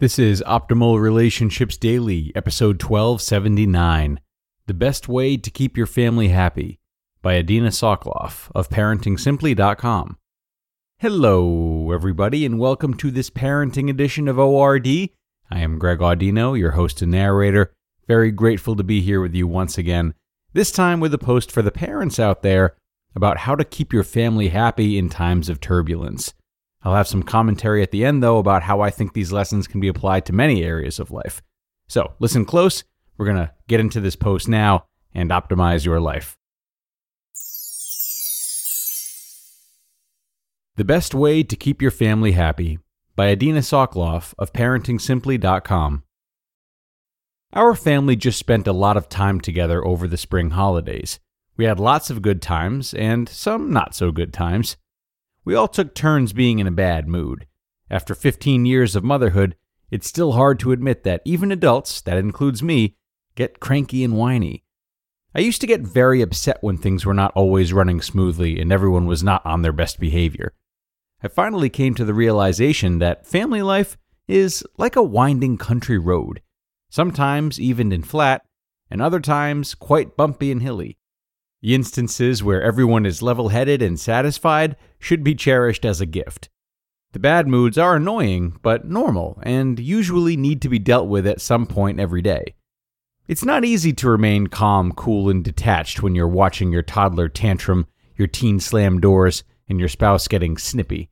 This is Optimal Relationships Daily, episode 1279 The Best Way to Keep Your Family Happy by Adina Soclof of ParentingSimply.com. Hello, everybody, and welcome to this parenting edition of ORD. I am Greg Audino, your host and narrator. Very grateful to be here with you once again, this time with a post for the parents out there about how to keep your family happy in times of turbulence. I'll have some commentary at the end, though, about how I think these lessons can be applied to many areas of life. So listen close. We're going to get into this post now and optimize your life. The Best Way to Keep Your Family Happy by Adina Soclof of ParentingSimply.com. Our family just spent a lot of time together over the spring holidays. We had lots of good times and some not so good times. We all took turns being in a bad mood. After 15 years of motherhood, it's still hard to admit that even adults, that includes me, get cranky and whiny. I used to get very upset when things were not always running smoothly and everyone was not on their best behavior. I finally came to the realization that family life is like a winding country road, sometimes evened and flat, and other times quite bumpy and hilly. The instances where everyone is level headed and satisfied should be cherished as a gift. The bad moods are annoying, but normal, and usually need to be dealt with at some point every day. It's not easy to remain calm, cool, and detached when you're watching your toddler tantrum, your teen slam doors, and your spouse getting snippy.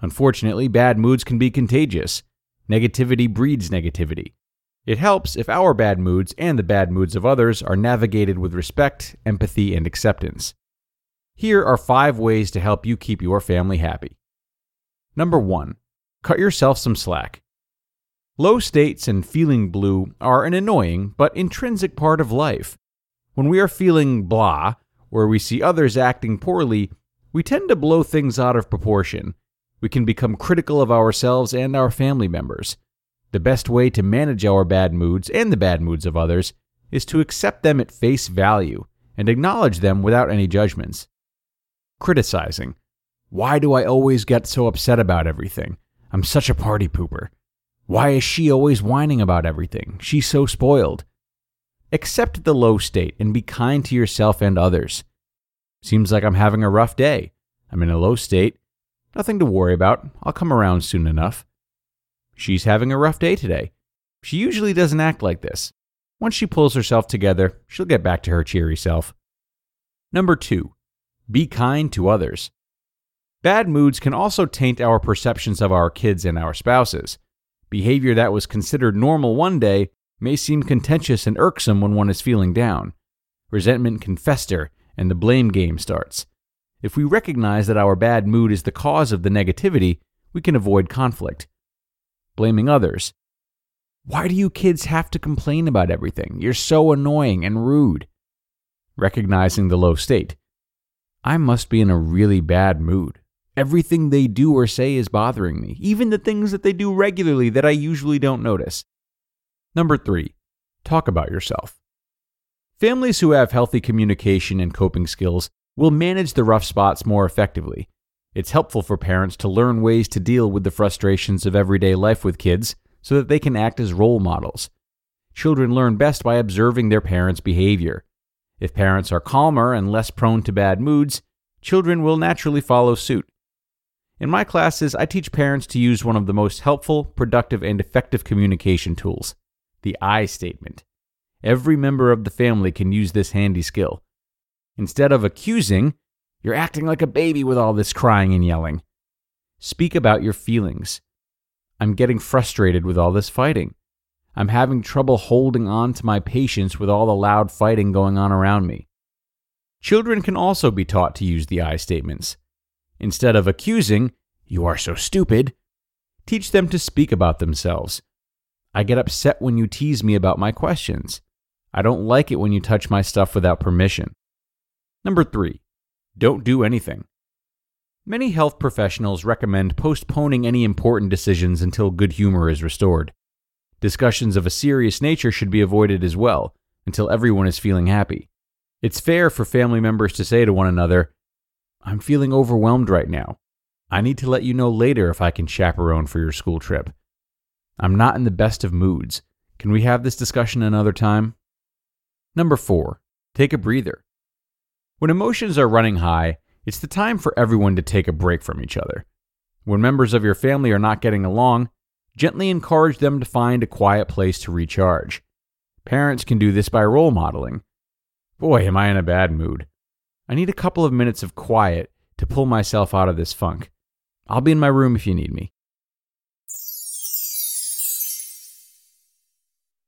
Unfortunately, bad moods can be contagious. Negativity breeds negativity. It helps if our bad moods and the bad moods of others are navigated with respect, empathy, and acceptance. Here are five ways to help you keep your family happy. Number one, cut yourself some slack. Low states and feeling blue are an annoying but intrinsic part of life. When we are feeling blah, or we see others acting poorly, we tend to blow things out of proportion. We can become critical of ourselves and our family members. The best way to manage our bad moods and the bad moods of others is to accept them at face value and acknowledge them without any judgments. Criticizing. Why do I always get so upset about everything? I'm such a party pooper. Why is she always whining about everything? She's so spoiled. Accept the low state and be kind to yourself and others. Seems like I'm having a rough day. I'm in a low state. Nothing to worry about. I'll come around soon enough. She's having a rough day today. She usually doesn't act like this. Once she pulls herself together, she'll get back to her cheery self. Number two, be kind to others. Bad moods can also taint our perceptions of our kids and our spouses. Behavior that was considered normal one day may seem contentious and irksome when one is feeling down. Resentment can fester, and the blame game starts. If we recognize that our bad mood is the cause of the negativity, we can avoid conflict blaming others. Why do you kids have to complain about everything? You're so annoying and rude. Recognizing the low state. I must be in a really bad mood. Everything they do or say is bothering me, even the things that they do regularly that I usually don't notice. Number three, talk about yourself. Families who have healthy communication and coping skills will manage the rough spots more effectively it's helpful for parents to learn ways to deal with the frustrations of everyday life with kids so that they can act as role models. Children learn best by observing their parents' behavior. If parents are calmer and less prone to bad moods, children will naturally follow suit. In my classes, I teach parents to use one of the most helpful, productive, and effective communication tools the I statement. Every member of the family can use this handy skill. Instead of accusing, you're acting like a baby with all this crying and yelling. Speak about your feelings. I'm getting frustrated with all this fighting. I'm having trouble holding on to my patience with all the loud fighting going on around me. Children can also be taught to use the I statements. Instead of accusing, you are so stupid, teach them to speak about themselves. I get upset when you tease me about my questions. I don't like it when you touch my stuff without permission. Number three, don't do anything. Many health professionals recommend postponing any important decisions until good humor is restored. Discussions of a serious nature should be avoided as well, until everyone is feeling happy. It's fair for family members to say to one another, I'm feeling overwhelmed right now. I need to let you know later if I can chaperone for your school trip. I'm not in the best of moods. Can we have this discussion another time? Number four, take a breather. When emotions are running high, it's the time for everyone to take a break from each other. When members of your family are not getting along, gently encourage them to find a quiet place to recharge. Parents can do this by role modeling. Boy, am I in a bad mood. I need a couple of minutes of quiet to pull myself out of this funk. I'll be in my room if you need me.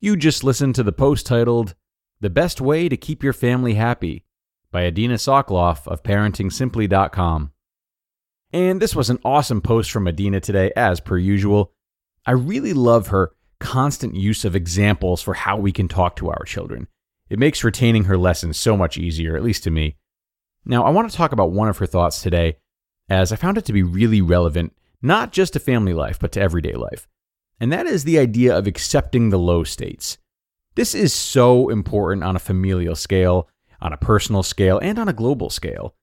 You just listened to the post titled, The Best Way to Keep Your Family Happy by Adina Soclof of ParentingSimply.com. And this was an awesome post from Adina today, as per usual. I really love her constant use of examples for how we can talk to our children. It makes retaining her lessons so much easier, at least to me. Now, I want to talk about one of her thoughts today, as I found it to be really relevant, not just to family life, but to everyday life. And that is the idea of accepting the low states. This is so important on a familial scale, on a personal scale, and on a global scale.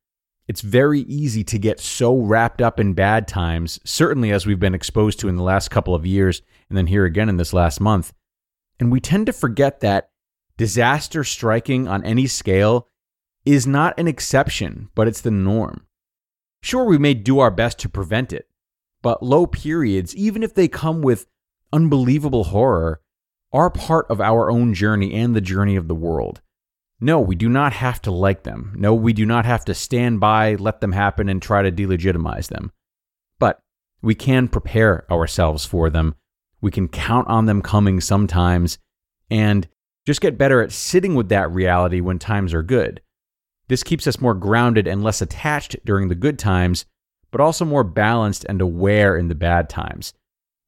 It's very easy to get so wrapped up in bad times, certainly as we've been exposed to in the last couple of years, and then here again in this last month. And we tend to forget that disaster striking on any scale is not an exception, but it's the norm. Sure, we may do our best to prevent it, but low periods, even if they come with unbelievable horror, are part of our own journey and the journey of the world. No, we do not have to like them. No, we do not have to stand by, let them happen, and try to delegitimize them. But we can prepare ourselves for them. We can count on them coming sometimes and just get better at sitting with that reality when times are good. This keeps us more grounded and less attached during the good times, but also more balanced and aware in the bad times.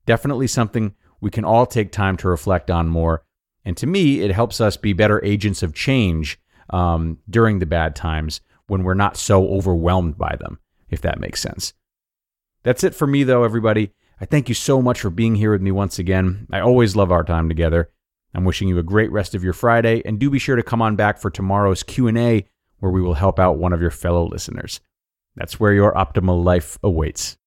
Definitely something we can all take time to reflect on more and to me, it helps us be better agents of change um, during the bad times when we're not so overwhelmed by them, if that makes sense. That's it for me, though, everybody. I thank you so much for being here with me once again. I always love our time together. I'm wishing you a great rest of your Friday, and do be sure to come on back for tomorrow's Q&A where we will help out one of your fellow listeners. That's where your optimal life awaits.